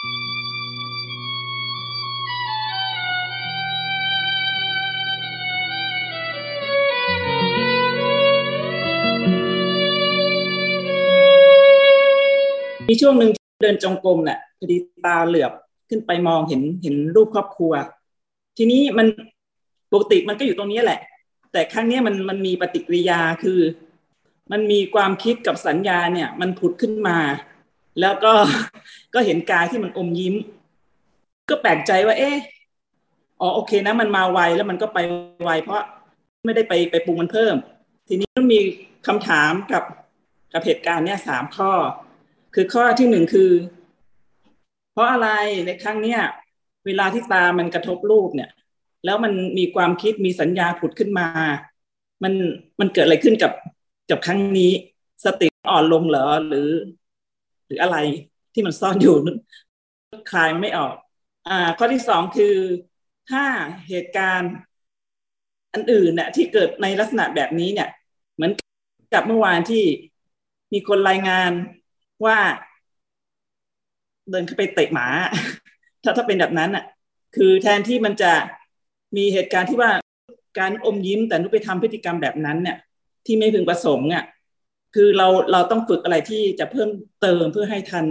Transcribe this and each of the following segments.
มีช่วงหนึ่งเดินจงกรมเนี่ยพอดีตาเหลือบขึ้นไปมองเห็นเห็นรูปครอบครัว ทีนี้มันปกติมันก็อยู่ตรงนี้แหละ แต่ครั้งนี้มันมันมีปฏิกิริยาคือ มันมีความคิดกับสัญญาเนี่ย มันผุดขึ้นมา แล้วก็ก็เห็นกายที่มันอมยิ้ม ก็แปลกใจว่า เอ๊ะอ๋อโอเคนะมันมาไวแล้วมันก็ไปไวเพราะไม่ได้ไปไปปรุงมันเพิ่ม ทีนี้มันมีคำถามกับกับเหตุการณ์เนี่ยสามข้อ คือข้อที่หนึ่งคือ เพราะอะไรในครั้งเนี้ยเวลาที่ตามันกระทบรูปเนี่ย แล้วมันมีความคิดมีสัญญาผุดขึ้นมา มันมันเกิดอะไรขึ้นกับกับครั้งนี้ สติอ่อนลงเหรอหรือ หรืออะไรที่มันซ่อนอยู่คลายไม่ออก อ่า ข้อที่สองคือถ้าเหตุการณ์อันอื่นเนี่ยที่เกิดในลักษณะแบบนี้เนี่ย เหมือนกับเมื่อวานที่มีคนรายงานว่า เดินเข้าไปเตะหมา ถ้าถ้าเป็นแบบนั้นอะ คือแทนที่มันจะมีเหตุการณ์ที่ว่าการอมยิ้มแต่นุไปทำพฤติกรรมแบบนั้นเนี่ย ที่ไม่พึงประสงค์อะ คือเราเราต้องฝึกอะไรที่จะเพิ่มเติมเพื่อให้ทัน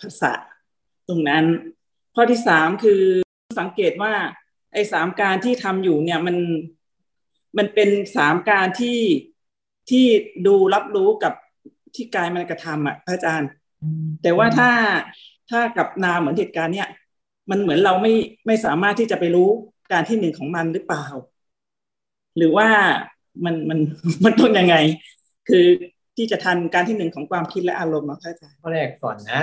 ภาษาตรงนั้น ข้อที่สามคือสังเกตว่าไอ้สามการที่ทำอยู่เนี่ยมันมันเป็นสามการที่ที่ดูรับรู้กับที่กายมันกระทำอะพระอาจารย์ แต่ว่าถ้าถ้ากับนาเหมือนเหตุการณ์เนี้ยมันเหมือนเราไม่ไม่สามารถที่จะไปรู้การที่หนึ่งของมันหรือเปล่า หรือว่ามันมันมันต้องยังไง คือ ที่จะทันการที่หนึ่งของความคิดและอารมณ์นะพระอาจารย์ข้อแรกก่อนนะ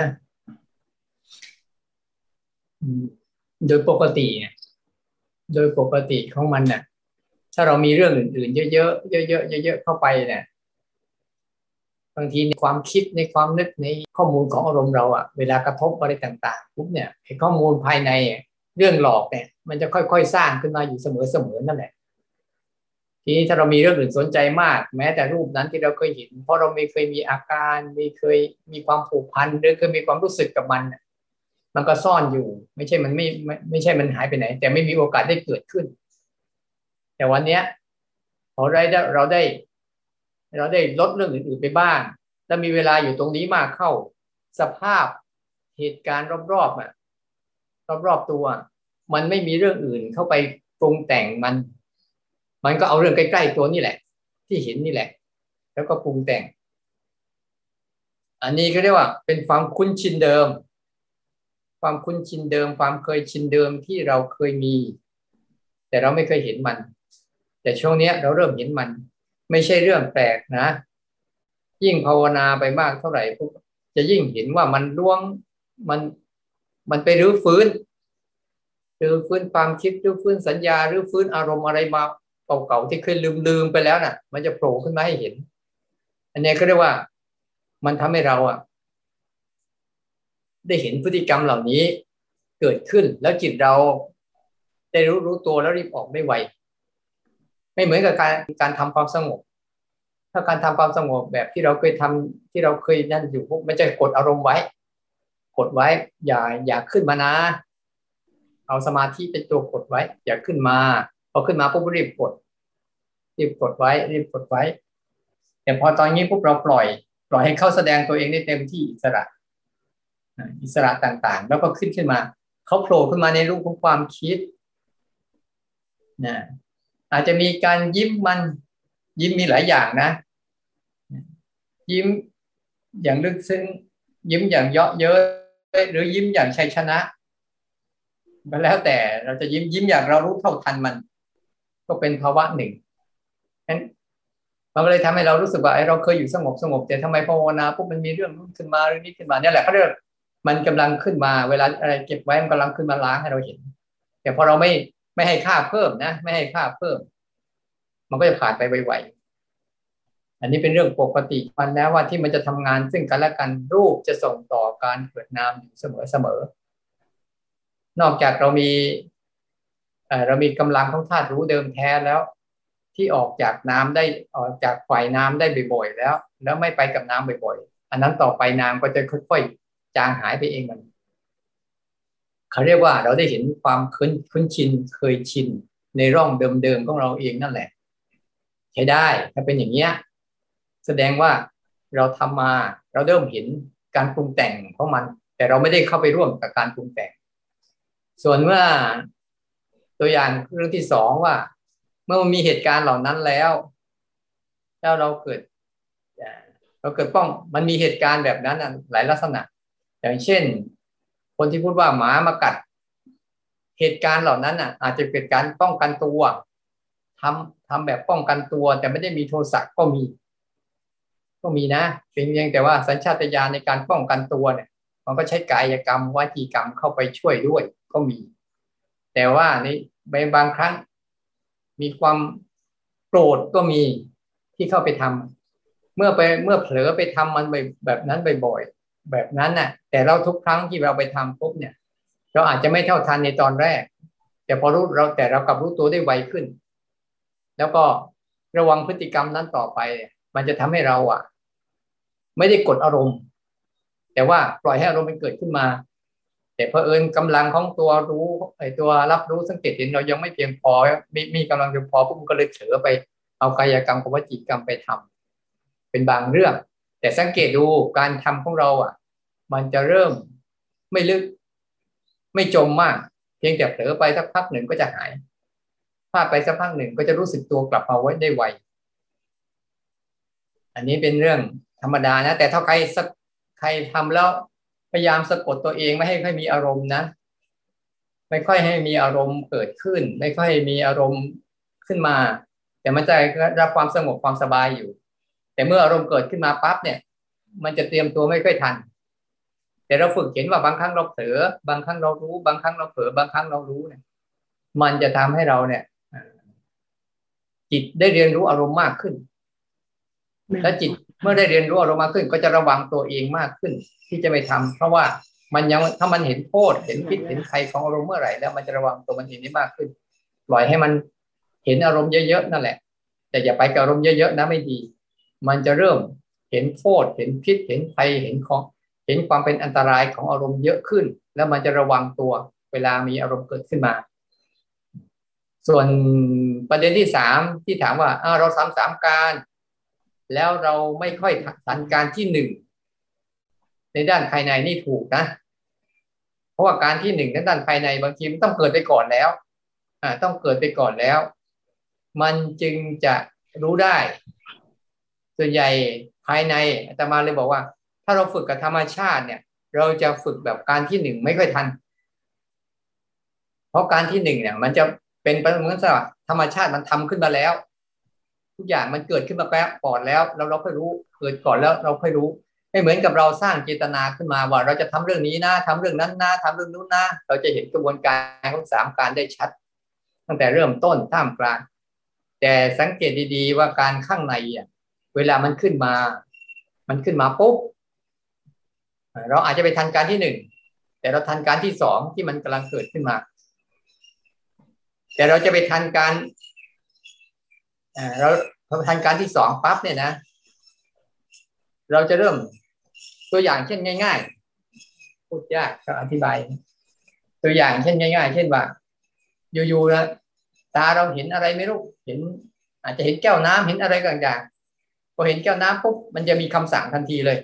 โดยปกติโดยปกติของมันเนี่ยถ้าเรามีเรื่องอื่น ๆ เยอะๆเยอะๆเยอะๆเข้าไปเนี่ยบางทีในความคิดในความนึกในข้อมูลของอารมณ์เราอะเวลากระทบอะไรต่างๆปุ๊บเนี่ยข้อมูลภายในเรื่องหลอกเนี่ย มันจะค่อยๆสร้างขึ้นมาอยู่เสมอๆนั่นแหละ ทีนี้ถ้าเรามีเรื่องอื่นสนใจมาก แม้แต่รูปนั้นที่เราเคยเห็น เพราะเราไม่เคยมีอาการไม่เคยมีความผูกพันหรือเคยมีความรู้สึกกับมัน มันก็ซ่อนอยู่ ไม่ใช่มันไม่ไม่ไม่ใช่มันหายไปไหน แต่ไม่มีโอกาสได้เกิดขึ้น แต่วันเนี้ยพอได้เราได้ เราได้ลดเรื่องอื่นๆไปบ้าง แล้วมีเวลาอยู่ตรงนี้มากเข้า สภาพเหตุการณ์รอบๆอะรอบๆตัว มันไม่มีเรื่องอื่นเข้าไปปรุงแต่งมัน มันก็เอาเรื่องใกล้ๆตัวนี่แหละ ที่เห็นนี่แหละ แล้วก็ปรุงแต่ง อันนี้ก็เรียกว่า เป็นความคุ้นชินเดิม ความคุ้นชินเดิม ความเคยชินเดิมที่เราเคยมี แต่เราไม่เคยเห็นมัน แต่ช่วงนี้เราเริ่มเห็นมัน ไม่ใช่เรื่องแปลกนะ ยิ่งภาวนาไปมากเท่าไหร่จะยิ่งเห็นว่ามันล่วงมันมันไปรื้อฟื้นรื้อฟื้นความคิดรื้อฟื้นสัญญารื้อฟื้นอารมณ์อะไรมา เก่าๆที่เคยลืมลืมไปแล้วนะ่ะ มันจะโผล่ขึ้นมาให้เห็น อันนี้ก็เรียกว่า มันทำให้เราอะ ได้เห็นพฤติกรรมเหล่านี้เกิดขึ้นแล้วจิตเราได้รู้รู้ตัวแล้วรีบออกได้ไวไม่เหมือนกับการการทำความสงบ ถ้าการทำความสงบแบบที่เราเคยทำที่เราเคยนั่นอยู่พวกไม่ใช่กดอารมณ์ไว้ กดไว้ อย่าอย่าขึ้นมานะ เอาสมาธิเป็นตัวกดไว้ อย่าขึ้นมา อขึ้นมาปุ๊บรีบกด รีบกดไว้ รีบกดไว้ แต่พอตอนนี้ปุ๊บเราปล่อย ปล่อยให้เขาแสดงตัวเองได้เต็มที่อิสระอิสระต่างๆ แล้วก็ขึ้นขึ้นมาเขาโผล่ขึ้นมาในรูปของความคิดนะอาจจะมีการยิ้มมันยิ้มมีหลายอย่างนะ ยิ้มอย่างลึกซึ้งยิ้มอย่างเยาะเย้ยหรือยิ้มอย่างชัยชนะก็แล้วแต่เราจะยิ้มยิ้มอย่างเรารู้เท่าทันมัน ก็เป็นภาวะหนึ่งนั้นมันก็เลยทำให้เรารู้สึกว่าไอ้เราเคยอยู่สงบสงบแต่ทำไมภาวนาปุ๊บมันมีเรื่องขึ้นมาเรื่องนี้ขึ้นมาเนี่ยแหละเขาเรียกมันกำลังขึ้นมา เวลาอะไรเก็บไว้มันกำลังขึ้นมาล้างให้เราเห็น แต่พอเราไม่ไม่ให้ค่าเพิ่มนะ ไม่ให้ค่าเพิ่ม มันก็จะผ่านไปไวๆอันนี้เป็นเรื่องปกติมันแล้วว่าที่มันจะทำงานซึ่งกันและกันรูปจะส่งต่อการเกิดนามอยู่เสมอๆนอกจากเรามี เรามีกำลังของธาตุรู้เดิมแท้แล้ว ที่ออกจากน้ำได้ออกจากฝ่ายน้ำได้บ่อย ๆ แล้ว แล้วไม่ไปกับน้ำบ่อย ๆ อันนั้นต่อไปน้ำก็จะค่อยๆจางหายไปเองมันเขาเรียกว่าเราได้เห็นความคุ้นคุ้นชินเคยชินในร่องเดิมๆของเราเองนั่นแหละ ใช้ได้ถ้าเป็นอย่างเนี้ยแสดงว่าเราทำมาเราเริ่มเห็นการปรุงแต่งของมัน แต่เราไม่ได้เข้าไปร่วมกับการปรุงแต่ง ส่วนเมื่อ ตัวอย่างเรื่องที่สองว่า เมื่อมันมีเหตุการณ์เหล่านั้นแล้วแล้วเราเกิดเราเกิดป้องมันมีเหตุการณ์แบบนั้นหลายลักษณะ อย่างเช่น คนที่พูดว่าหมามากัด เหตุการณ์เหล่านั้นอะ อาจจะเกิดการป้องกันตัวทำทำแบบป้องกันตัว แต่ไม่ได้มีโทสะก็มี ก็มีนะเพียงแต่ว่าสัญชาตญาณในการป้องกันตัวเนี่ย มันก็ใช้กายกรรมวจีกรรมเข้าไปช่วยด้วยก็มี แต่ว่าในบางครั้ง มีความโกรธก็มีที่เข้าไปทำเมื่อไปเมื่อเผลอไปทำมันแบบนั้นบ่อยๆแบบนั้นน่ะ แต่เราทุกครั้งที่เราไปทำปุ๊บเนี่ย เราอาจจะไม่เท่าทันในตอนแรก แต่พอรู้เราแต่เรากลับรู้ตัวได้ไวขึ้น แล้วก็ระวังพฤติกรรมนั้นต่อไป มันจะทำให้เราอะ ไม่ได้กดอารมณ์ แต่ว่าปล่อยให้อารมณ์มันเกิดขึ้นมา แต่เพอเอิญกำลังของตัวรู้ไอ้ตัวรับรู้สังเกตเห็นเรายังไม่เพียงพอมีมีกำลังเพียงพอปุ๊บก็เลยเฉลอไปเอากายกรรมกับวจีกรรมไปทำเป็นบางเรื่อง แต่สังเกตดูการทำของเราอะ มันจะเริ่มไม่ลึก ไม่จมมาก เพียงแต่เผลอไปสักพักหนึ่งก็จะหายพลาดไปสักพักหนึ่งก็จะรู้สึกตัวกลับมาไว้ได้ไวอันนี้เป็นเรื่องธรรมดานะแต่ถ้าใครสักใครทำแล้ว พยายามสะกดตัวเองไม่ให้ค่อยมีอารมณ์นะ ไม่ค่อยให้มีอารมณ์เกิดขึ้น ไม่ค่อยมีอารมณ์ขึ้นมา แต่มันจะรับความสงบความสบายอยู่ แต่เมื่ออารมณ์เกิดขึ้นมาปั๊บเนี่ย มันจะเตรียมตัวไม่ค่อยทัน แต่เราฝึกเห็นว่าบางครั้งเราเผลอบางครั้งเรารู้ บางครั้งเราเผลอบางครั้งเรารู้เนี่ย มันจะทำให้เราเนี่ยจิตได้เรียนรู้อารมณ์มากขึ้น และจิต เมื่อได้เรียนรู้อารมณ์มากขึ้นก็จะระวังตัวเองมากขึ้น ที่จะไม่ทำเพราะว่ามันยังถ้ามันเห็นโทษเห็นพิษเห็นภัยของอารมณ์เมื่อไหร่แล้วมันจะระวังตัวมันเองได้มากขึ้น ปล่อยให้มันเห็นอารมณ์เยอะๆนั่นแหละ แต่อย่าไปกับอารมณ์เยอะๆนะไม่ดี มันจะเริ่มเห็นโทษเห็นพิษเห็นภัยเห็นของเห็นความเป็นอันตรายของอารมณ์เยอะขึ้น แล้วมันจะระวังตัวเวลามีอารมณ์เกิดขึ้นมา ส่วนประเด็นที่สามที่ถามว่าเราทำสามการ แล้วเราไม่ค่อยทันการที่หนึ่งในด้านภายในนี่ถูกนะ เพราะว่าการที่หนึ่งในด้านภายในบางทีมันต้องเกิดไปก่อนแล้ว อ่า ต้องเกิดไปก่อนแล้ว มันจึงจะรู้ได้ ส่วนใหญ่ภายในอาตมาเลยบอกว่า ถ้าเราฝึกกับธรรมชาติเนี่ย เราจะฝึกแบบการที่หนึ่งไม่ค่อยทัน เพราะการที่หนึ่งเนี่ย มันจะเป็นเหมือนกับธรรมชาติมันทำขึ้นมาแล้ว ทุกอย่างมันเกิดขึ้นมาแป๊บก่อนแล้วแล้วเราค่อยรู้เกิดก่อนแล้วเราค่อยรู้ไม่เหมือนกับเราสร้างเจตนาขึ้นมาว่า เราจะทำเรื่องนี้นะทำเรื่องนั้นนะทำเรื่องนู้นนะเราจะเห็นกระบวนการของสามการได้ชัด ตั้งแต่เริ่มต้นท่ามกลาง แต่สังเกตดีๆว่าการข้างในอะเวลามันขึ้นมา มันขึ้นมาปุ๊บเราอาจจะไปทันการที่หนึ่งแต่เราทันการที่สองที่มันกำลังเกิดขึ้นมา แต่เราจะไปทันการเรา พอทันการที่สองปั๊บเนี่ยนะ เราจะเริ่มตัวอย่างเช่นง่าย ๆ พูดยากก็อธิบาย ตัวอย่างเช่นง่าย ๆ เช่นว่าอยู่ๆนะตาเราเห็นอะไรไม่รู้เห็น อาจจะเห็นแก้วน้ำเห็นอะไรต่างๆพอเห็นแก้วน้ำปุ๊บมันจะมีคำสั่งทันทีเลย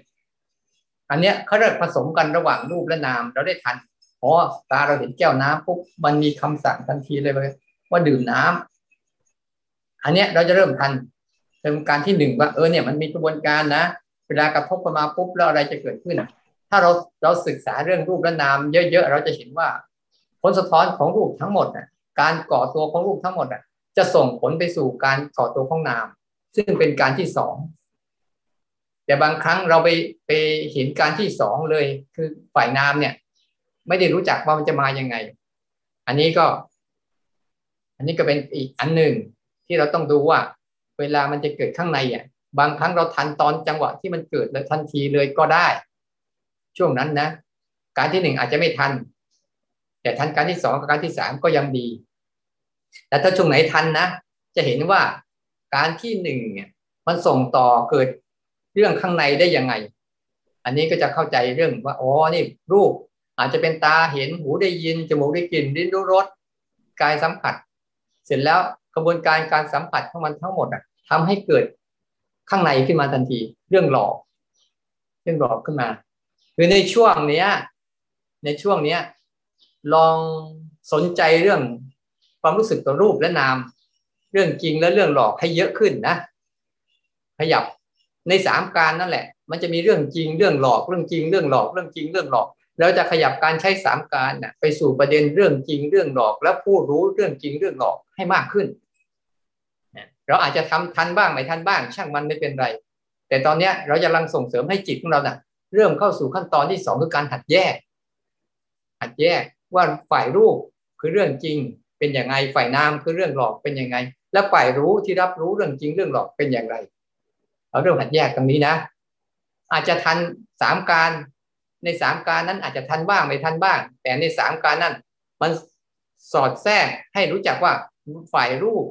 อันเนี้ยเขาเรียกผสมกันระหว่างรูปและนามเราได้ทันอ๋อตาเราเห็นแก้วน้ำปุ๊บมันมีคำสั่งทันทีเลยว่าดื่มน้ำอันเนี้ยเราจะเริ่มทัน เป็นการที่หนึ่งว่าเออเนี่ยมันมีกระบวนการนะ เวลากระทบกันมาปุ๊บแล้วอะไรจะเกิดขึ้นถ้าเราเราศึกษาเรื่องรูปและนามเยอะๆเราจะเห็นว่า ผลสะท้อนของรูปทั้งหมดนะการก่อตัวของรูปทั้งหมดอะ จะส่งผลไปสู่การก่อตัวของนาม ซึ่งเป็นการที่สองแต่บางครั้งเราไปไปเห็นการที่สองเลย คือฝ่ายนามเนี่ย ไม่ได้รู้จักว่ามันจะมายังไง อันนี้ก็ อันนี้ก็เป็นอีกอันหนึ่งที่เราต้องดูว่า เวลามันจะเกิดข้างในอะบางครั้งเราทันตอนจังหวะที่มันเกิดเลยทันทีเลยก็ได้ ช่วงนั้นนะ การที่หนึ่งอาจจะไม่ทัน แต่ทันการที่สองกับการที่สามก็ยังดี แต่ถ้าช่วงไหนทันนะ จะเห็นว่าการที่หนึ่งเนี่ยมันส่งต่อเกิดเรื่องข้างในได้ยังไง อันนี้ก็จะเข้าใจเรื่องว่าอ๋อนี่รูป อาจจะเป็นตาเห็นหูได้ยินจมูกได้กลิ่นลิ้นรู้รสกายสัมผัส เสร็จแล้ว กระบวนการการสัมผัสของมันทั้งหมดอะทำให้เกิดข้างในขึ้นมาทันที เรื่องหลอกเรื่องหลอกขึ้นมาคือในช่วงเนี้ย ในช่วงเนี้ย ลองสนใจเรื่องความรู้สึกต่อรูปและนาม เรื่องจริงและเรื่องหลอกให้เยอะขึ้นนะขยับในสามการนั่นแหละ มันจะมีเรื่องจริงเรื่องหลอกเรื่องจริงเรื่องหลอกเรื่องจริงเรื่องหลอกแล้วจะขยับการใช้สามการนะไปสู่ประเด็นเรื่องจริงเรื่องหลอก และผู้รู้เรื่องจริงเรื่องหลอกให้มากขึ้น เราอาจจะทำทันบ้างไม่ทันบ้าง ช่างมันไม่เป็นไร แต่ตอนนี้เราจะลังส่งเสริมให้จิตของเรานะ่ะ เริ่มเข้าสู่ขั้นตอนที่สองคือการหัดแยก หัดแยกว่าฝ่ายรูปคือเรื่องจริงเป็นอย่างไรฝ่ายนามคือเรื่องหลอกเป็นยังไง และฝ่ายรู้ที่รับรู้เรื่องจริงเรื่องหลอกเป็นอย่างไร เราเริ่มหัดแยกตรงนี้นะ อาจจะทันสามการในสามการนั้นอาจจะทันบ้างไม่ทันบ้าง แต่ในสามการนั้น มันสอดแทรกให้รู้จักว่าฝ่ายรูป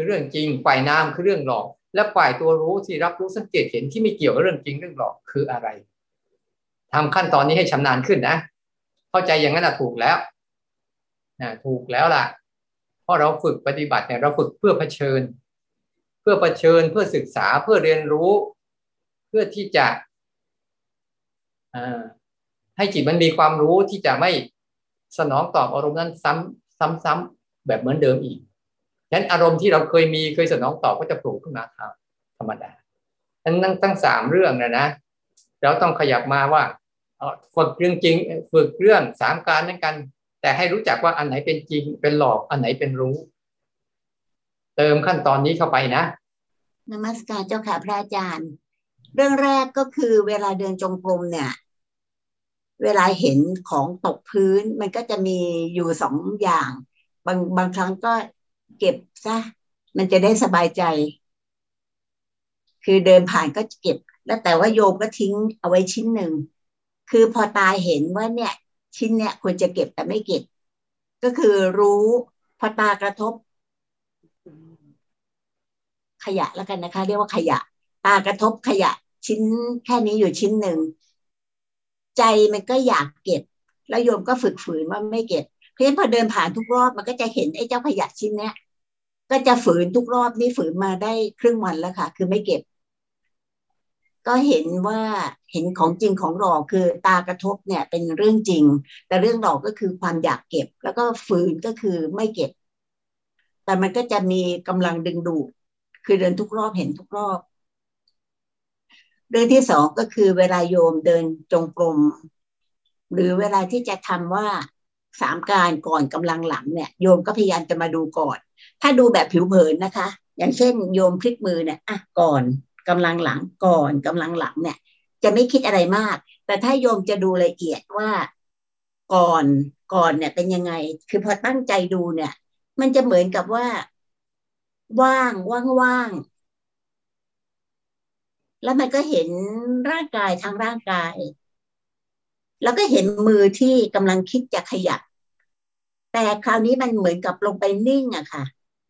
คือเรื่องจริงฝ่ายนามคือเรื่องหลอก และฝ่ายตัวรู้ที่รับรู้สังเกตเห็นที่ไม่เกี่ยวกับเรื่องจริงเรื่องหลอกคืออะไรทำขั้นตอนนี้ให้ชำนาญขึ้นนะ เข้าใจอย่างนั้นถูกแล้วนะถูกแล้วล่ะเพราะเราฝึกปฏิบัติเนี่ยเราฝึกเพื่อเผชิญ เพื่อเผชิญเพื่อศึกษาเพื่อเรียนรู้ เพื่อที่จะให้จิตมันมีความรู้ที่จะไม่สนองตอบอารมณ์นั้นซ้ำซ้ำซ้ำแบบเหมือนเดิมอีก ฉะนั้นอารมณ์ที่เราเคยมีเคยสนองตอบก็จะโผล่ขึ้นมาครับธรรมดาทั้งทั้งทั้งสามเรื่องนะนะ เราต้องขยับมาว่าฝึกเรื่องจริงฝึกเรื่องสามการนั่นกัน แต่ให้รู้จักว่าอันไหนเป็นจริง เป็นหลอกอันไหนเป็นรู้ เติมขั้นตอนนี้เข้าไปนะนมัสการเจ้าค่ะพระอาจารย์ เรื่องแรกก็คือเวลาเดินจงกรมเนี่ย เวลาเห็นของตกพื้นมันก็จะมีอยู่สองอย่าง บางบางครั้งก็ เก็บซะมันจะได้สบายใจ คือเดินผ่านก็เก็บ แล้วแต่ว่าโยมก็ทิ้งเอาไว้ชิ้นหนึ่ง คือพอตาเห็นว่าเนี่ย ชิ้นเนี่ยควรจะเก็บแต่ไม่เก็บ ก็คือรู้พอตากระทบ ขยะแล้วกันนะคะ เรียกว่าขยะ ตากระทบขยะ ชิ้นแค่นี้อยู่ชิ้นหนึ่งใจมันก็อยากเก็บ แล้วโยมก็ฝึกฝืนว่าไม่เก็บ เพราะฉะนั้นพอเดินผ่านทุกรอบมันก็จะเห็นไอ้เจ้าขยะชิ้นเนี้ยก็จะฝืนทุกรอบนี่ฝืนมาได้ครึ่งวันแล้วค่ะ คือไม่เก็บ ก็เห็นว่าเห็นของจริงของหลอกคือตากระทบเนี่ย เป็นเรื่องจริง แต่เรื่องหลอกก็คือความอยากเก็บ แล้วก็ฝืนก็คือไม่เก็บ แต่มันก็จะมีกำลังดึงดูดคือเดินทุกรอบเห็นทุกรอบ เรื่องที่สองก็คือเวลาโยมเดินจงกรมหรือเวลาที่จะทำว่า สามการก่อนกำลังหลังเนี่ยโยมก็พยายามจะมาดูก่อน ถ้าดูแบบผิวเผินนะคะ อย่างเช่น โยมพลิกมือเนี่ยอะก่อนกำลังหลังก่อนกำลังหลังเนี่ย จะไม่คิดอะไรมาก แต่ถ้าโยมจะดูละเอียดว่าก่อนก่อนเนี่ยเป็นยังไง คือพอตั้งใจดูเนี่ย มันจะเหมือนกับว่า ว่างว่างว่างแล้วมันก็เห็นร่างกายทั้งร่างกาย แล้วก็เห็นมือที่กำลังคิดจะขยับ แต่คราวนี้มันเหมือนกับลงไปนิ่งอะค่ะ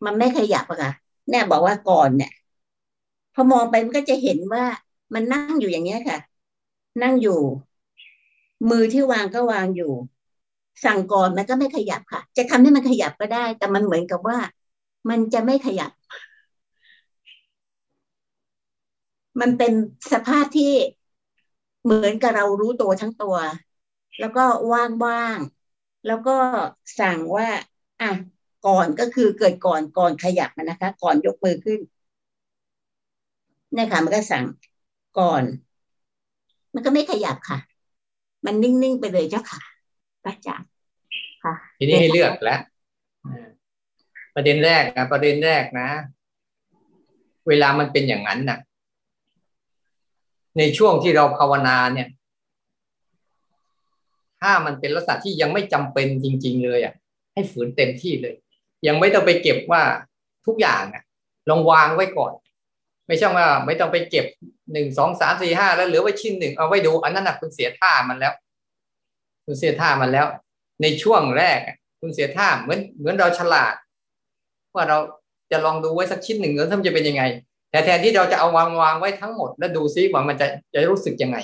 มันไม่ขยับอะค่ะแน่บอกว่าก่อนเนี่ย พอมองไปมันก็จะเห็นว่ามันนั่งอยู่อย่างเงี้ยค่ะ นั่งอยู่ มือที่วางก็วางอยู่ สั่งก่อนมันก็ไม่ขยับค่ะ จะทำให้มันขยับก็ได้ แต่มันเหมือนกับว่า มันจะไม่ขยับ มันเป็นสภาพที่เหมือนกับเรารู้ตัวทั้งตัว แล้วก็ว่างๆ แล้วก็สั่งว่า อะก่อนก็คือเกิดก่อนก่อนขยับมันะคะ ก่อนยกมือขึ้นเนี่ยค่ะ มันก็สั่งก่อน มันก็ไม่ขยับค่ะ มันนิ่งๆไปเลยเจ้าค่ะป้าจา๋าค่ะ ทีนี้ให้เลือกแล้วประเด็นแรกนะประเด็นแรกนะ เวลามันเป็นอย่างนั้นนะ่ะ ในช่วงที่เราภาวนาเนี่ย ถ้ามันเป็นลักษณะที่ยังไม่จำเป็นจริง ๆ เลยอะ ให้ฝืนเต็มที่เลย ยังไม่ต้องไปเก็บว่าทุกอย่างอะลองวางไว้ก่อน ไม่ใช่ว่า ไม่ต้องไปเก็บหนึ่งสองสามสี่ห้าแล้วเหลือไว้ชิ้นหนึ่งเอาไว้ดูอันนั้นนะคุณเสียท่ามันแล้ว คุณเสียท่ามันแล้ว ในช่วงแรกคุณเสียท่าเหมือนเหมือนเราฉลาด ว่าเราจะลองดูไว้สักชิ้นหนึ่งแล้วทำจะเป็นยังไง แต่แทนที่เราจะเอาวางวางไว้ทั้งหมด แล้วดูซิว่ามันจะจะรู้สึกยังไง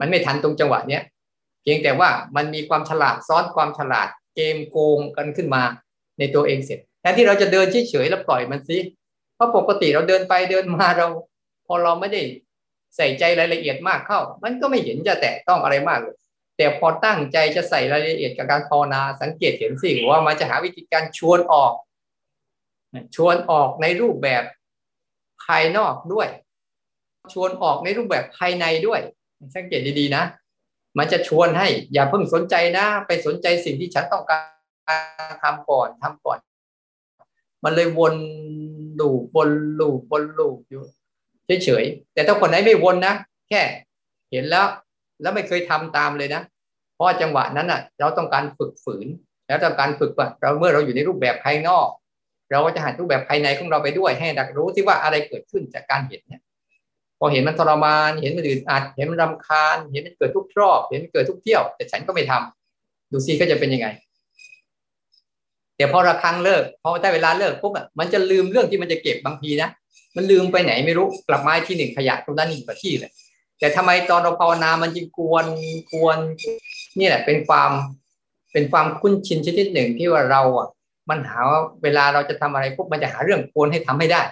มันไม่ทันตรงจังหวะเนี้ย เพียงแต่ว่ามันมีความฉลาดซ้อนความฉลาดเกมโกงกันขึ้นมาในตัวเองเสร็จแทนที่เราจะเดินเฉยๆแล้วปล่อยมันสิเพราะปกติเราเดินไปเดินมาเรา พอเราไม่ได้ใส่ใจรายละเอียดมากเข้า มันก็ไม่เห็นจะแตะต้องอะไรมากเลยแต่พอตั้งใจจะใส่รายละเอียดกับการภาวนาสังเกตเห็นสิว่ามันจะหาวิธีการชวนออก ชวนออกในรูปแบบภายนอกด้วย ชวนออกในรูปแบบภายในด้วย สังเกตดีๆนะ มันจะชวนให้อย่าเพิ่งสนใจนะ ไปสนใจสิ่งที่ฉันต้องการทำก่อนทำก่อน มันเลยวนลูปวนลูปวนลูปอยู่เฉยๆแต่ถ้าคนไหนไม่วนนะแค่ เห็นแล้ว แล้วไม่เคยทำตามเลยนะเพราะจังหวะนั้นอะ เราต้องการฝึกฝืน แล้วต้องการฝึกว่าเราเมื่อเราอยู่ในรูปแบบภายนอก เราก็จะหัดรูปแบบภายในของเราไปด้วยให้ดักรู้ที่ว่าอะไรเกิดขึ้นจากการเห็นเนี่ย พอเห็นมันทรมาน เห็นมันอื่นอัด เห็นมันรำคาญ เห็นมันเกิดทุกรอบ เห็นมันเกิดทุกเที่ยว แต่ฉันก็ไม่ทำดูซิก็จะเป็นยังไง แต่พอระครังเลิก พอได้เวลาเลิกปุ๊บอะ มันจะลืมเรื่องที่มันจะเก็บบางทีนะ มันลืมไปไหนไม่รู้ กลับมาที่หนึ่งขยะตรงนั้นอีกที่เลย แต่ทำไมตอนเราภาวนา มันจึงกวนกวน นี่แหละ เป็นความ เป็นความคุ้นชินชนิดหนึ่งที่ว่าเราอะ มันหาเวลาเราจะทำอะไรปุ๊บ มันจะหาเรื่องกวนให้ทำให้ได้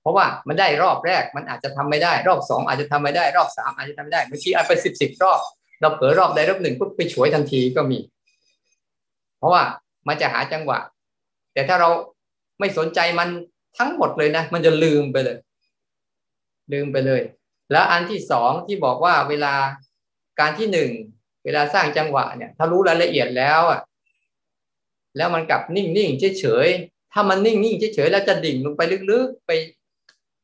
เพราะว่ามันได้รอบแรกมันอาจจะทำไม่ได้ รอบสองอาจจะทำไม่ได้รอบสามอาจจะทำไม่ได้บางทีอาจไปสิบสิบรอบเราเผลอรอบใดรอบหนึ่งปุ๊บไปช่วยทันทีก็มี เพราะว่ามันจะหาจังหวะ แต่ถ้าเราไม่สนใจมันทั้งหมดเลยนะ มันจะลืมไปเลย ลืมไปเลย แล้วอันที่สองที่บอกว่าเวลาการที่หนึ่งเวลาสร้างจังหวะเนี่ย ถ้ารู้รายละเอียดแล้วอะแล้วมันกลับนิ่งๆเฉยๆถ้ามันนิ่งๆเฉยๆแล้วจะดิ่งลงไปลึกๆ ไป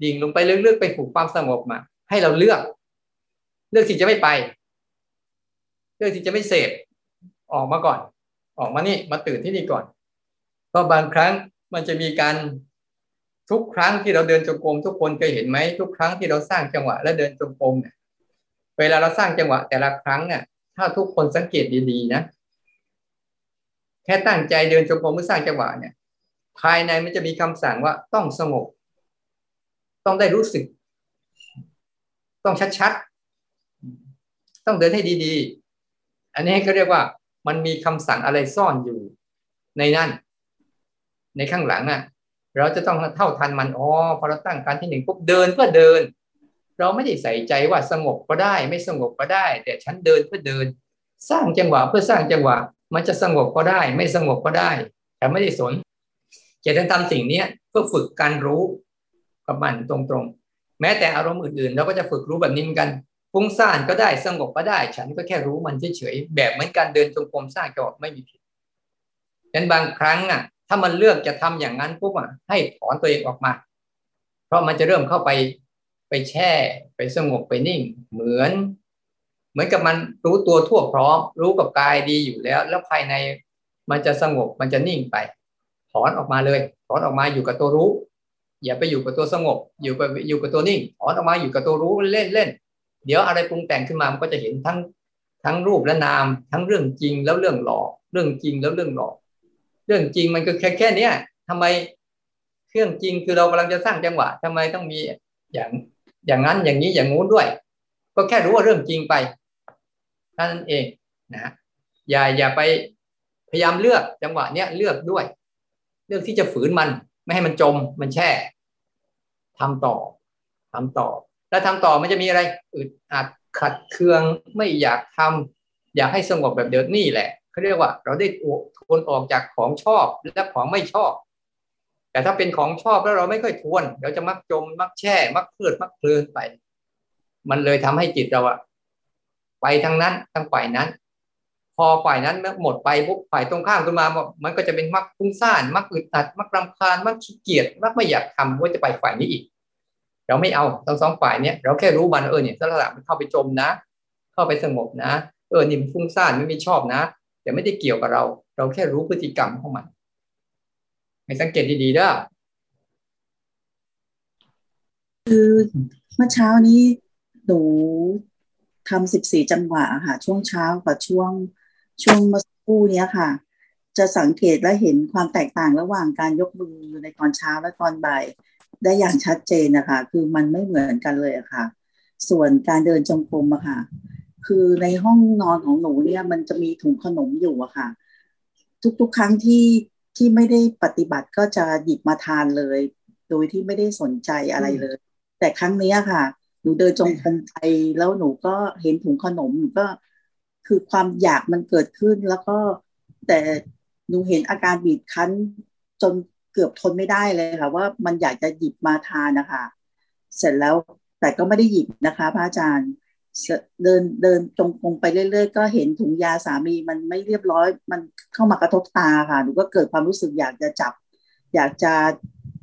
ดิ่งลงไปลึกๆไปผูกความสงบมาให้เราเลือก เลือกที่จะไม่ไป เลือกที่จะไม่เสพออกมาก่อน ออกมานี่มาตื่นที่นี่ก่อนเพราะบางครั้งมันจะมีการทุกครั้งที่เราเดินจงกรมทุกคนเคยเห็นไหมทุกครั้งที่เราสร้างจังหวะและเดินจงกรมเนี่ยเวลาเราสร้างจังหวะ แต่ละครั้งเนี่ยถ้าทุกคนสังเกตดีๆนะแค่ตั้งใจเดินจงกรมเมื่อสร้างจังหวะเนี่ย ภายในมันจะมีคำสั่งว่าต้องสงบ ต้องได้รู้สึก ต้องชัดๆ ต้องเดินให้ดีๆ อันนี้ก็เรียกว่ามันมีคำสั่งอะไรซ่อนอยู่ในนั่น ในข้างหลังอะ เราจะต้องเท่าทันมันอ๋อพอเราตั้งการที่หนึ่งปุ๊บเดินเพื่อเดิน เราไม่ได้ใส่ใจว่าสงบก็ได้ ไม่สงบก็ได้ แต่ฉันเดินเพื่อเดิน สร้างจังหวะเพื่อสร้างจังหวะ มันจะสงบก็ได้ ไม่สงบก็ได้ แต่ไม่ได้สนจะต้องทำสิ่งนี้เพื่อฝึกการรู้ กับมันตรงๆ แม้แต่อารมณ์อื่นๆ เราก็จะฝึกรู้แบบนี้เหมือนกันฟุ้งซ่านก็ได้สงบก็ได้ ฉันก็แค่รู้มันเฉยๆแบบเหมือนการเดินจงกรมสร้างจังหวะไม่มีผิดดังนั้นบางครั้งอะ ถ้ามันเลือกจะทำอย่างนั้นปุ๊บอะให้ถอนตัวเองออกมา เพราะมันจะเริ่มเข้าไปไปแช่ ไปสงบไปนิ่ง เหมือน เหมือนกับมันรู้ตัวทั่วพร้อม รู้กับกายดีอยู่แล้ว แล้วภายในมันจะสงบมันจะนิ่งไป ถอนออกมาเลย ถอนออกมาอยู่กับตัวรู้ อย่าไปอยู่กับตัวสงบ อยู่กับอยู่กับตัวนิ่งถอนออกมาอยู่กับตัวรู้เล่นเล่นเดี๋ยวอะไรปรุงแต่งขึ้นมามันก็จะเห็นทั้งทั้งรูปและนาม ทั้งเรื่องจริงแล้วเรื่องหลอกเรื่องจริงแล้วเรื่องหลอก เรื่องจริงมันก็แค่แค่เนี้ยทำไมเครื่องจริงคือเรากำลังจะสร้างจังหวะทำไมต้องมีอย่างอย่างนั้นอย่างนี้อย่างงู้นด้วย ก็แค่รู้ว่าเรื่องจริงไปท่านั่นเองนะอย่าอย่าไปพยายามเลือกจังหวะเนี้ยเลือกด้วย เลือกที่จะฝืนมัน ไม่ให้มันจมมันแช่ ทำต่อทำต่อ แล้วทำต่อมันจะมีอะไรอึดอัดขัดเคืองไม่อยากทำอยากให้สงบแบบเดิมนี่แหละเขาเรียกว่า เราได้ทวนออกจากของชอบและของไม่ชอบ แต่ถ้าเป็นของชอบแล้วเราไม่ค่อยทวน เราจะมักจมมักแช่ มักเพลิดมักเพลินไป มันเลยทำให้จิตเราอะไปทางนั้นทางฝ่ายนั้น พอฝ่ายนั้นหมดไปปุ๊บฝ่ายตรงข้ามขึ้นมา มันก็จะเป็นมักฟุ้งซ่าน มักอึดอัด มักรำคาญ มักขี้เกียจ มักไม่อยากทำว่าจะไปฝ่ายนี้อีก เราไม่เอาทั้งสองฝ่ายเนี้ยเราแค่รู้มันเออเนี่ยถ้าระมันเข้าไปจมนะ เข้าไปสงบนะ เออนี่มันฟุ้งซ่านไม่ม่ชอบนะ แต่ไม่ได้เกี่ยวกับเรา เราแค่รู้พฤติกรรมของมัน ให้สังเกตดีๆด้คือเมื่อเช้านี้หนูทำสิบสี่จังหวะค่ะช่วงเช้ากับช่วง ช่วงเมื่อคู่นี้ค่ะ จะสังเกตและเห็นความแตกต่างระหว่างการยกมือในตอนเช้าและตอนบ่าย ได้อย่างชัดเจนนะคะ คือมันไม่เหมือนกันเลยะค่ะ ส่วนการเดินจงกรมอะค่ะ คือในห้องนอนของหนูเนี่ยมันจะมีถุงขนมอยู่อะค่ะ ทุกๆ ครั้งที่ที่ไม่ได้ปฏิบัติก็จะหยิบมาทานเลย โดยที่ไม่ได้สนใจอะไรเลย แต่ครั้งนี้ค่ะ หนูเดินจงกรมไปแล้วหนูก็เห็นถุงขนมหนูก็ คือความอยากมันเกิดขึ้น แล้วก็แต่หนูเห็นอาการบีบคั้นจนเกือบทนไม่ได้เลยค่ะ ว่ามันอยากจะหยิบมาทานนะคะ เสร็จแล้วแต่ก็ไม่ได้หยิบนะคะพระอาจารย์เดินเดินจงกรมไปเรื่อยๆ ก็เห็นถุงยาสามีมันไม่เรียบร้อย มันเข้ามากระทบตาค่ะหนูก็เกิดความรู้สึกอยากจะจับ อยากจะ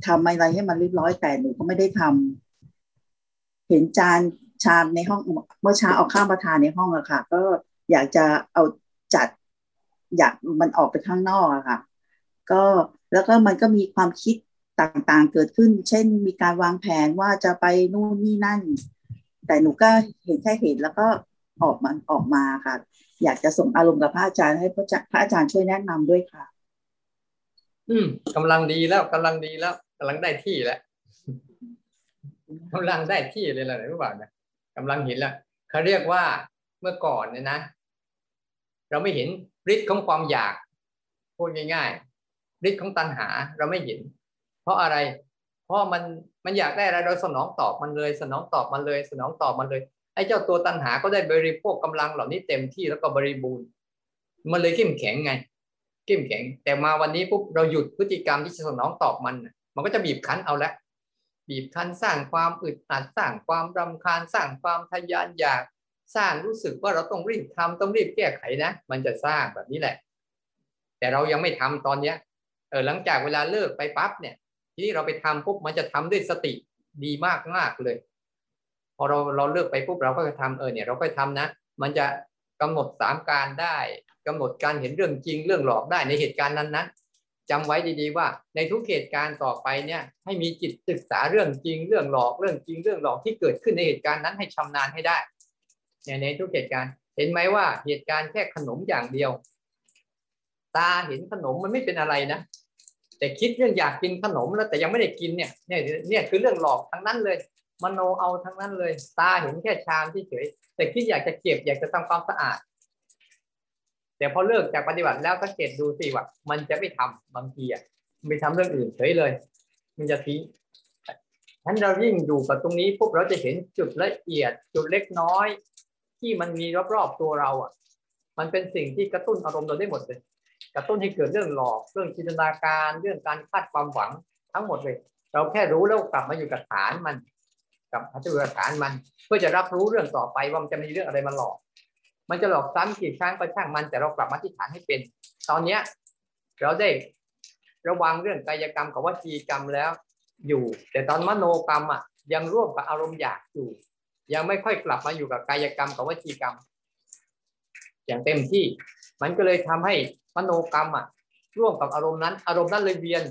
ทำอะไรให้มันเรียบร้อยแต่หนูก็ไม่ได้ทำเห็นจานชามในห้องเมื่อเช้าเอาข้าวมาทานในห้องอะค่ะ ก็ อยากจะเอาจัด อยากมันออกไปข้างนอกอะค่ะ ก็แล้วก็มันก็มีความคิดต่างๆเกิดขึ้น เช่น มีการวางแผนว่าจะไปนู่นนี่นั่น แต่หนูก็เห็นแค่เห็นแล้วก็ออกมันออกมาค่ะ อยากจะส่งอารมณ์กับพระอาจารย์ให้พระพระอาจารย์ช่วยแนะนำด้วยค่ะ อืมกำลังดีแล้วกำลังดีแล้วกำลังได้ที่แล้วกำลังได้ที่เลยแหละรู้เปล่านะกำลังเห็นแล้วเขาเรียกว่าเมื่อก่อนเนี่ยนะ เราไม่เห็นฤทธิ์ของความอยากพูดง่ายๆฤทธิ์ของตัณหาเราไม่เห็น เพราะอะไร เพราะมันมันอยากได้อะไรเราสนองตอบมันเลย สนองตอบมันเลย สนองตอบมันเลยไอ้เจ้าตัวตัณหาก็ได้บริโภคกำลังเหล่านี้เต็มที่แล้วก็บริบูรณ์ มันเลยเข้มแข็งไงเข้มแข็ง แต่มาวันนี้ปุ๊บเราหยุดพฤติกรรมที่จะสนองตอบมันมันก็จะบีบคั้นเอาละบีบคั้นสร้างความอึดอัดสร้างความรำคาญสร้างความทยานอยาก สร้างรู้สึกว่าเราต้องรีบทำต้องรีบแก้ไขนะ มันจะสร้างแบบนี้แหละ แต่เรายังไม่ทำตอนเนี้ยเออหลังจากเวลาเลิกไปปั๊บเนี่ย ทีนี้เราไปทำปุ๊บมันจะทำด้วยสติดีมากมากเลย พอเราเราเลิกไปปุ๊บเราก็จะทำเออเนี่ย เราก็ทำนะ มันจะกำหนดสามการได้กำหนดการเห็นเรื่องจริงเรื่องหลอกได้ในเหตุการณ์นั้นๆจำไว้ดีๆว่า ในทุกเหตุการณ์ต่อไปเนี่ย ให้มีจิตศึกษาเรื่องจริงเรื่องหลอกเรื่องจริงเรื่องหลอกที่เกิดขึ้นในเหตุการณ์นั้นให้ชำนาญให้ได้ เนี่ยในทุกเหตุการณ์ เห็นไหมว่าเหตุการณ์แค่ขนมอย่างเดียว ตาเห็นขนมมันไม่เป็นอะไรนะ แต่คิดเรื่องอยากกินขนมแล้วแต่ยังไม่ได้กินเนี่ยเนี่ยเนี่ยคือเรื่องหลอกทั้งนั้นเลยมโนเอาทั้งนั้นเลย ตาเห็นแค่ชามที่เฉยแต่คิดอยากจะเก็บอยากจะทำความสะอาด แต่พอเลิกจากปฏิบัติแล้วสังเกตดูสิว่ามันจะไม่ทำบางทีอะไม่ทำเรื่องอื่นเฉยเลย มันจะทิ้งฉะนั้นเรายิ่งอยู่กับตรงนี้พวกเราจะเห็นจุดละเอียดจุดเล็กน้อย ที่มันมีรอบๆตัวเราอะ มันเป็นสิ่งที่กระตุ้นอารมณ์เราได้หมดเลย กระตุ้นให้เกิดเรื่องหลอก เรื่องจินตนาการ เรื่องการคาดความหวังทั้งหมดเลย เราแค่รู้แล้วกลับมาอยู่กับฐานมันกับพัฒนาฐานมัน เพื่อจะรับรู้เรื่องต่อไปว่ามันจะมีเรื่องอะไรมาหลอก มันจะหลอกซ้ำกี่ครั้งก็ช่างมันแต่เรากลับมาที่ฐานให้เป็น ตอนเนี้ยเราได้ระวังเรื่องกายกรรมกับวจีกรรมแล้วอยู่ แต่ตอนมโนกรรมอะยังร่วมกับอารมณ์อยากอยู่ ยังไม่ค่อยกลับมาอยู่กับกายกรรมกับวจีกรรม อย่างเต็มที่ มันก็เลยทำให้มโนกรรมอะ ร่วมกับอารมณ์นั้น อารมณ์นั้นเลยเวียน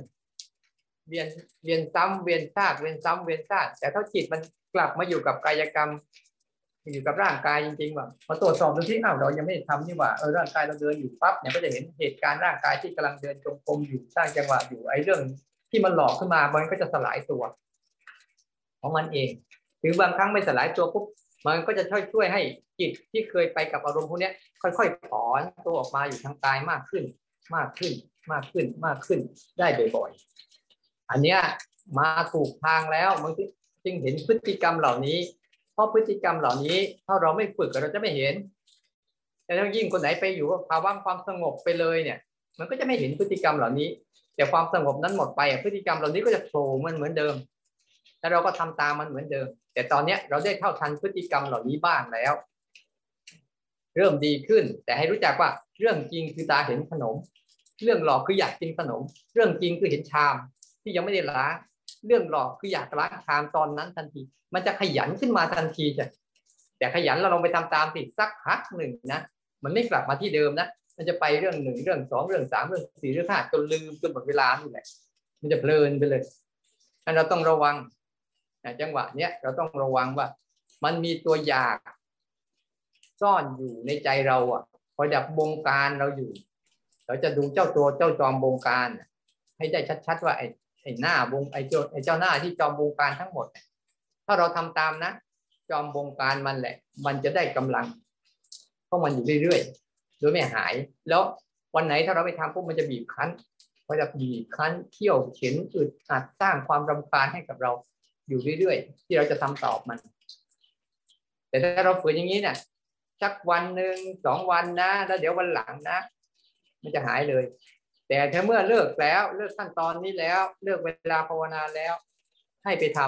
เวียนเวียนซ้ำเวียนซากเวียนซ้ำเวียนซากแต่ถ้าจิตมันกลับมาอยู่กับกายกรรมอยู่กับร่างกายจริงๆว่ามาตรวจสอบดูที่อ้าวเรายังไม่ได้ทำนี่ว่าเออร่างกายเราเดินอยู่ปั๊บเนี่ยก็จะเห็นเหตุการณ์ร่างกายที่กำลังเดินจงกรมอยู่สร้างจังหวะอยู่ไอ้เรื่องที่มันหลอกขึ้นมามันก็จะสลายตัว ของมันเอง หรือบางครั้งไม่สลายตัวปุ๊บมันก็จะช่วยช่วยให้จิตที่เคยไปกับอารมณ์พวกนี้ค่อยๆถอนตัวออกมาอยู่ทางกายมากขึ้น มากขึ้นมากขึ้นมากขึ้นได้บ่อยๆอันเนี้ยมาถูกทางแล้วมันจึงเห็นพฤติกรรมเหล่านี้ เพราะพฤติกรรมเหล่านี้ ถ้าเราไม่ฝึกเราจะไม่เห็น แต่ถ้ายิ่งคนไหนไปอยู่กับภาวะความสงบไปเลยเนี่ย มันก็จะไม่เห็นพฤติกรรมเหล่านี้ แต่ความสงบนั้นหมดไปพฤติกรรมเหล่านี้ก็จะโผล่มันเหมือนเดิม แล้วเราก็ทำตามมันเหมือนเดิม แต่ตอนเนี้ยเราได้เท่าทันพฤติกรรมเหล่านี้บ้างแล้ว เริ่มดีขึ้น แต่ให้รู้จักว่าเรื่องจริงคือตาเห็นขนม เรื่องหลอกคืออยากกินขนม เรื่องจริงคือเห็นชาม ที่ยังไม่ได้ล้างเรื่องหลอกคืออยากล้างชามตอนนั้นทันที มันจะขยันขึ้นมาทันทีจ้ะแต่ขยันเราลองไปทำตามสิสักพักหนึ่งนะมันไม่กลับมาที่เดิมนะมันจะไปเรื่องหนึ่งเรื่องสองเรื่องสามเรื่องสี่เรื่องห้าจนลืมจนหมดเวลานี่แหละมันจะเพลินไปเลยอันเราต้องระวัง จังหวะเนี้ยเราต้องระวังว่า มันมีตัวอยาก ซ่อนอยู่ในใจเราอะคอยดับบงการเราอยู่ เราจะดูเจ้าตัวเจ้าจอมบงการ ให้ได้ชัด ๆ ว่าไอ้ไอ้หน้าบงไอ้เจ้าไอ้เจ้าหน้าที่จอมบงการทั้งหมด ถ้าเราทำตามนะ จอมบงการมันแหละ มันจะได้กำลังเพราะมันอยู่เรื่อยๆโดยไม่หาย แล้ววันไหนถ้าเราไม่ทำพวกมันจะบีบคั้นมันจะบีบคั้นเที่ยวเข็นอึดอัดสร้างความรำคาญให้กับเรา อยู่เรื่อยๆ ที่เราจะทำตอบมัน แต่ถ้าเราฝืนอย่างนี้เนี่ยสักวันหนึ่งสองวันนะแล้วเดี๋ยววันหลังนะ มันจะหายเลย แต่ถ้าเมื่อเลิกแล้วเลิกขั้นตอนนี้แล้ว เลิกเวลาภาวนาแล้ว ให้ไปท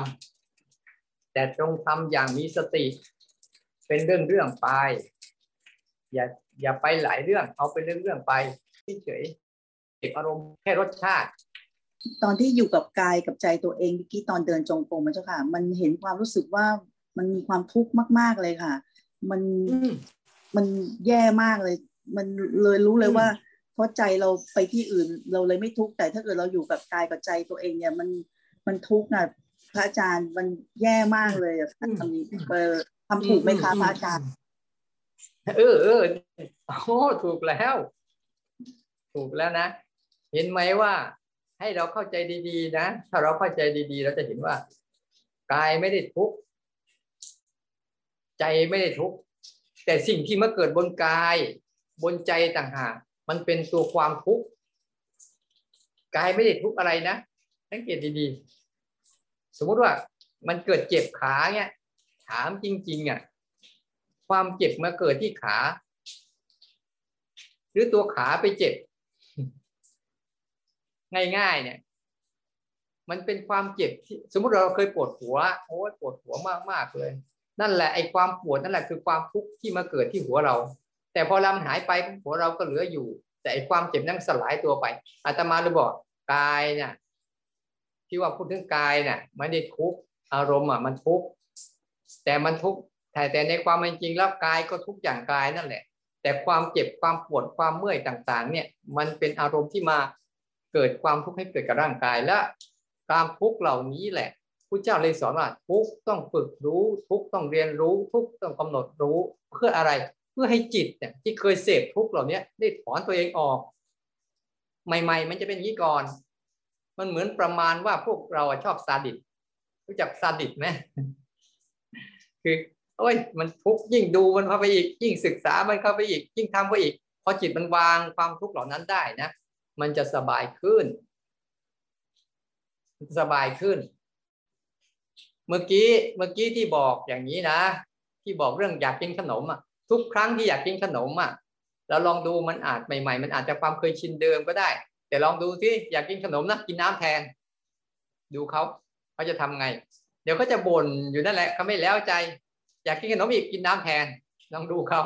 ำแต่จงทำอย่างมีสติ เป็นเรื่องเรื่องไป อย่าอย่าไปหลายเรื่องเอาเป็นเรื่องเรื่องไปเฉยเก็บอารมณ์แค่รสชาติ ตอนที่อยู่กับกายกับใจตัวเองเมื่อกี้ตอนเดินจงกรมมันเจ้าค่ะ มันเห็นความรู้สึกว่ามันมีความทุกข์มาก ๆเลยค่ะ มันมันแย่มากเลย มันเลยรู้เลยว่า เพราะใจเราไปที่อื่นเราเลยไม่ทุกข์แต่ถ้าเกิดเราอยู่กับกายกับใจตัวเองเนี่ย มันมันทุกข์นะพระอาจารย์มันแย่มากเลยทำเออทำถูกไหมคะพระอาจารย์ เออเออโอ้ถูกแล้ว ถูกแล้วนะ เห็นไหมว่า ให้เราเข้าใจดีๆ นะ ถ้าเราเข้าใจดีๆ เราจะเห็นว่ากายไม่ได้ทุกข์ใจไม่ได้ทุกข์แต่สิ่งที่มาเกิดบนกาย บนใจต่างหากมันเป็นตัวความทุกข์กายไม่ได้ทุกข์อะไรนะสังเกตดีๆ สมมุติว่ามันเกิดเจ็บขาเนี่ยถามจริงๆอะความเจ็บมาเกิดที่ขา หรือตัวขาไปเจ็บ ง่ายๆเนี่ย มันเป็นความเจ็บที่สมมติเราเคยปวดหัวโอ้ยปวดหัวมากๆเลย นั่นแหละไอ้ความปวดนั่นแหละคือความทุกข์ที่มาเกิดที่หัวเรา แต่พอลำหายไปหัวเราก็เหลืออยู่ แต่ไอ้ความเจ็บนั่นสลายตัวไปอาตมาเลยบอกกายเนี่ยที่ว่าพูดถึงกายเนี่ยไม่ได้ทุกข์อารมณ์อะมันทุกข์แต่มันทุกข์แต่แต่ในความเป็นจริงแล้วกายก็ทุกอย่างกายนั่นแหละ แต่ความเจ็บความปวดความเมื่อยต่าง ๆ เนี่ย มันเป็นอารมณ์ที่มา เกิดความทุกข์ให้เกิดกับร่างกายและความทุกข์เหล่านี้แหละพระเจ้าเลยสอนว่าทุกต้องฝึกรู้ทุกต้องเรียนรู้ทุกต้องกำหนดรู้เพื่ออะไรเพื่อให้จิตเนี่ยที่เคยเสพทุกเหล่านี้ได้ถอนตัวเองออก ใหม่ ๆ มันจะเป็นอย่างนี้ก่อน มันเหมือนประมาณว่าพวกเราชอบซาดิสรู้จักซาดิสไหมคือโอ้ยมันทุกยิ่งดูมันเข้าไปอีก ยิ่งศึกษามันเข้าไปอีก ยิ่งทำเข้าไปอีกพอจิตมันวางความทุกข์เหล่านั้นได้นะ มันจะสบายขึ้น สบายขึ้น เมื่อกี้เมื่อกี้ที่บอกอย่างนี้นะ ที่บอกเรื่องอยากกินขนมอะทุกครั้งที่อยากกินขนมอะเราลองดูมันอาจใหม่ ๆ มันอาจจะความเคยชินเดิมก็ได้ แต่ลองดูที่อยากกินขนมนะกินน้ำแทน ดูเขาเขาจะทำไง เดี๋ยวเขาจะบ่นอยู่นั่นแหละเขาไม่แล้วใจ อยากกินขนมอีกกินน้ำแทน ลองดูเขา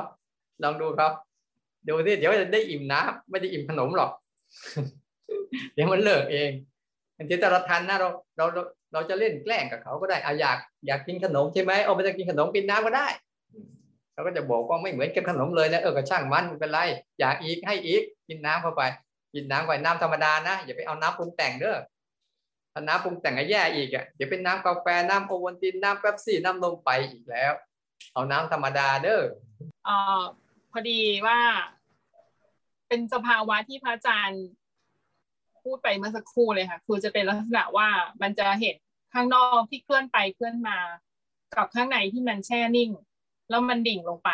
ลองดูเขาดูสิเดี๋ยวจะได้อิ่มน้ำไม่ได้อิ่มขนมหรอก เดี๋ยวมันเลิกเองมันจะตระทันนะเราเราเราจะเล่นแกล้งกับเขาก็ได้อาอยากอยากกินขนมใช่ไหมเอาไปจะกินขนมกินน้ำก็ได้เขาก็จะบอกว่าไม่เหมือนกับขนมเลยนะเออก็ช่างมันเป็นไร อยากอีกให้อีกกินน้ำเข้าไป กินน้ำไปน้ำธรรมดานะอย่าไปเอาน้ำปรุงแต่งเด้อถ้าน้ำปรุงแต่งก็แย่อีกอะเดี๋ยวเป็นน้ำกาแฟน้ำโอวัลตินน้ำแป๊บซี่น้ำนมไปอีกแล้ว เอาน้ำธรรมดาเด้ออพอดีว่า เป็นสภาวะที่พระอาจารย์พูดไปเมื่อสักครู่เลยค่ะคือจะเป็นลักษณะว่ามันจะเห็นข้างนอกที่เคลื่อนไปเคลื่อนมา กับข้างในที่มันแช่นิ่ง แล้วมันดิ่งลงไป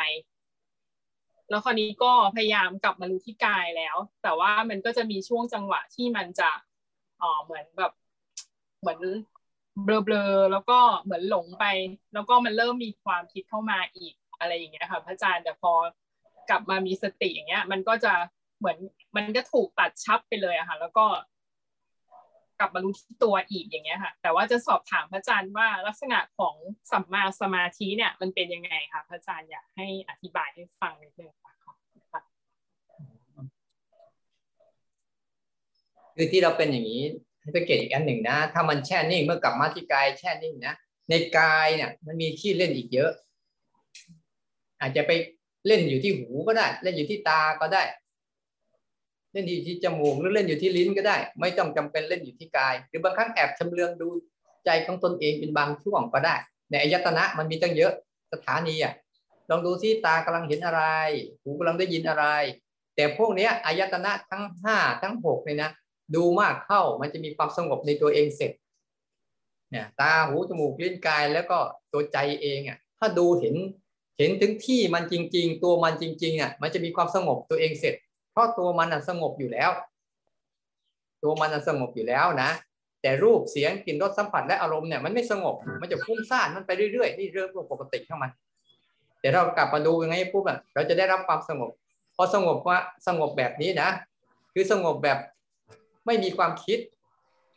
แล้วคราวนี้ก็พยายามกลับมารู้ที่กายแล้ว แต่ว่ามันก็จะมีช่วงจังหวะที่มันจะอ๋อเหมือนแบบเหมือนเบลอๆแล้วก็เหมือนหลงไป แล้วก็มันเริ่มมีความคิดเข้ามาอีกอะไรอย่างเงี้ยค่ะพระอาจารย์แต่พอกลับมามีสติอย่างเงี้ย มันก็จะ เหมือนมันก็ถูกตัดชับไปเลยอะค่ะ แล้วก็กลับมารู้ที่ตัวอีกอย่างเงี้ยค่ะ แต่ว่าจะสอบถามพระอาจารย์ว่าลักษณะของสัมมาสมาธิเนี่ย มันเป็นยังไงคะพระอาจารย์อยากให้อธิบายให้ฟังนิดนึงค่ะคือที่เราเป็นอย่างนี้ให้สังเกตอีกอันหนึ่งนะ ถ้ามันแช่นิ่งเมื่อกลับมาที่กายแช่นิ่งนะในกายเนี่ย มันมีที่เล่นอีกเยอะ อาจจะไปเล่นอยู่ที่หูก็ได้ เล่นอยู่ที่ตาก็ได้ เล่นอยู่ที่จมูกหรือเล่นอยู่ที่ลิ้นก็ได้ ไม่ต้องจำเป็นเล่นอยู่ที่กาย หรือบางครั้งแอบชำเลืองดูใจของตนเองเป็นบางช่วงก็ได้ ในอายตนะมันมีตั้งเยอะสถานีอะลองดูที่ตากำลังเห็นอะไร หูกำลังได้ยินอะไร แต่พวกนี้อายตนะทั้งห้าทั้งหกเนี่ยนะดูมากเข้ามันจะมีความสงบในตัวเองเสร็จเนี่ยตาหูจมูกลิ้นกายแล้วก็ตัวใจเองอะถ้าดูเห็นเห็นถึงที่มันจริง ๆ ตัวมันจริงๆอะมันจะมีความสงบตัวเองเสร็จ เพราะตัวมันสงบอยู่แล้ว ตัวมันสงบอยู่แล้วนะ แต่รูปเสียงกลิ่นรสสัมผัสและอารมณ์เนี่ยมันไม่สงบ มันจะฟุ้งซ่านมันไปเรื่อยๆนี่เรื่องปกติของมันแต่เรากลับมาดูยังไงปุ๊บอะเราจะได้รับความสงบพอสงบว่าสงบแบบนี้นะ คือสงบแบบไม่มีความคิด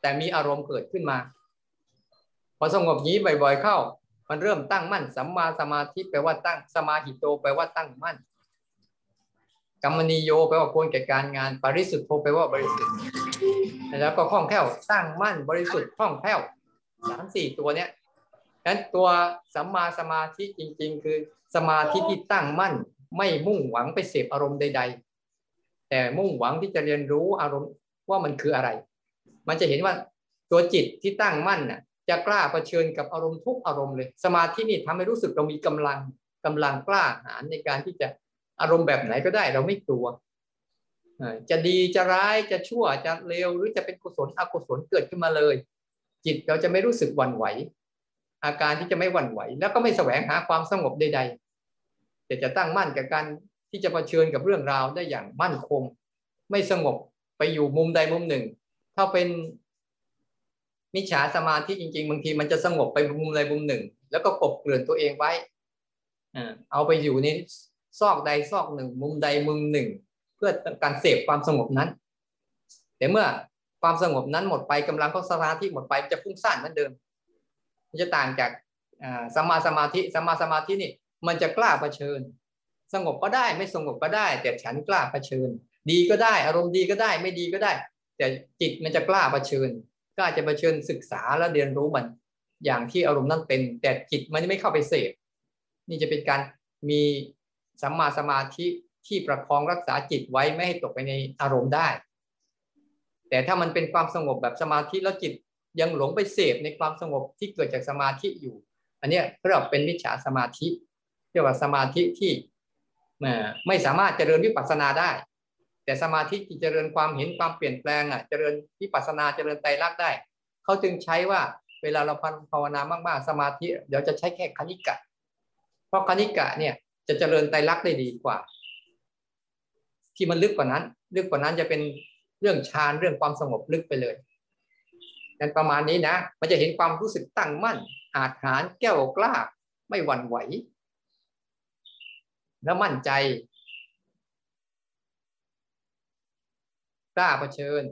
แต่มีอารมณ์เกิดขึ้นมา พอสงบนี้บ่อย ๆ เข้า มันเริ่มตั้งมั่นสัมมาสมาธิแปลว่าตั้งสมาหิโตแปลว่าตั้งมั่น กรรมนิโยแปลว่าควรแก่การงาน ปริสุทธโธแปลว่าบริสุทธิ์ แล้วก็คล่องแคล่วตั้งมั่นบริสุทธิ์คล่องแคล่วสามสี่ตัวเนี้ยนั้นตัวสัมมาสมาธิจริง ๆ คือสมาธิที่ตั้งมั่น ไม่มุ่งหวังไปเสพอารมณ์ใด ๆ แต่มุ่งหวังที่จะเรียนรู้อารมณ์ว่ามันคืออะไร มันจะเห็นว่าตัวจิตที่ตั้งมั่นน่ะจะกล้าเผชิญกับอารมณ์ทุกอารมณ์เลย สมาธินี่ทำให้รู้สึกเรามีกำลังกำลังกล้าหาญในการที่จะ อารมณ์แบบไหนก็ได้เราไม่กลัวจะดีจะร้ายจะชั่วจะเลวหรือจะเป็นกุศลอกุศลเกิดขึ้นมาเลย จิตเราจะไม่รู้สึกหวั่นไหว อาการที่จะไม่หวั่นไหว แล้วก็ไม่แสวงหาความสงบใดๆแต่จะตั้งมั่นกับการที่จะเผชิญกับเรื่องราวได้อย่างมั่นคง ไม่สงบไปอยู่มุมใดมุมหนึ่ง ถ้าเป็นมิจฉาสมาธิจริงๆ บางทีมันจะสงบไปมุมใดมุมหนึ่ง แล้วก็กบเกลื่อนตัวเองไว้เอาไปอยู่ใน ซอกใดซอกหนึ่ง มุมใดมุมหนึ่ง เพื่อการเสพความสงบนั้น แต่เมื่อความสงบนั้นหมดไปกำลังของสมาธิหมดไปจะฟุ้งซ่านเหมือนเดิม มันจะต่างจากสมาสมาธิสมาสมาธินี่ มันจะกล้าเผชิญ สงบก็ได้ไม่สงบก็ได้ แต่ฉันกล้าเผชิญ ดีก็ได้อารมณ์ดีก็ได้ไม่ดีก็ได้ แต่จิตมันจะกล้าเผชิญก็อาจจะเผชิญศึกษาและเรียนรู้มัน อย่างที่อารมณ์นั้นเป็น แต่จิตมันไม่เข้าไปเสพนี่จะเป็นการมี สัมมาสมาธิที่ประคองรักษาจิตไว้ไม่ให้ตกไปในอารมณ์ได้ แต่ถ้ามันเป็นความสงบแบบสมาธิแล้วจิตยังหลงไปเสพในความสงบที่เกิดจากสมาธิอยู่ อันนี้เรียกเป็นมิจฉาสมาธิเรียกว่าสมาธิที่ไม่สามารถเจริญวิปัสสนาได้ แต่สมาธิที่เจริญความเห็นความเปลี่ยนแปลงอะเจริญวิปัสนาเจริญไตรลักษณ์ได้ เขาจึงใช้ว่าเวลาเราภาวนามากๆ สมาธิเดี๋ยวจะใช้แค่คณิกะ เพราะคณิกะเนี่ย จะเจริญไตรลักษณ์ได้ดีกว่า ที่มันลึกกว่านั้น ลึกกว่านั้นจะเป็นเรื่องฌานเรื่องความสงบลึกไปเลยนั่นประมาณนี้นะ มันจะเห็นความรู้สึกตั้งมั่น อาจหารแก้วกล้า ไม่หวั่นไหว และมั่นใจกล้าเผชิญ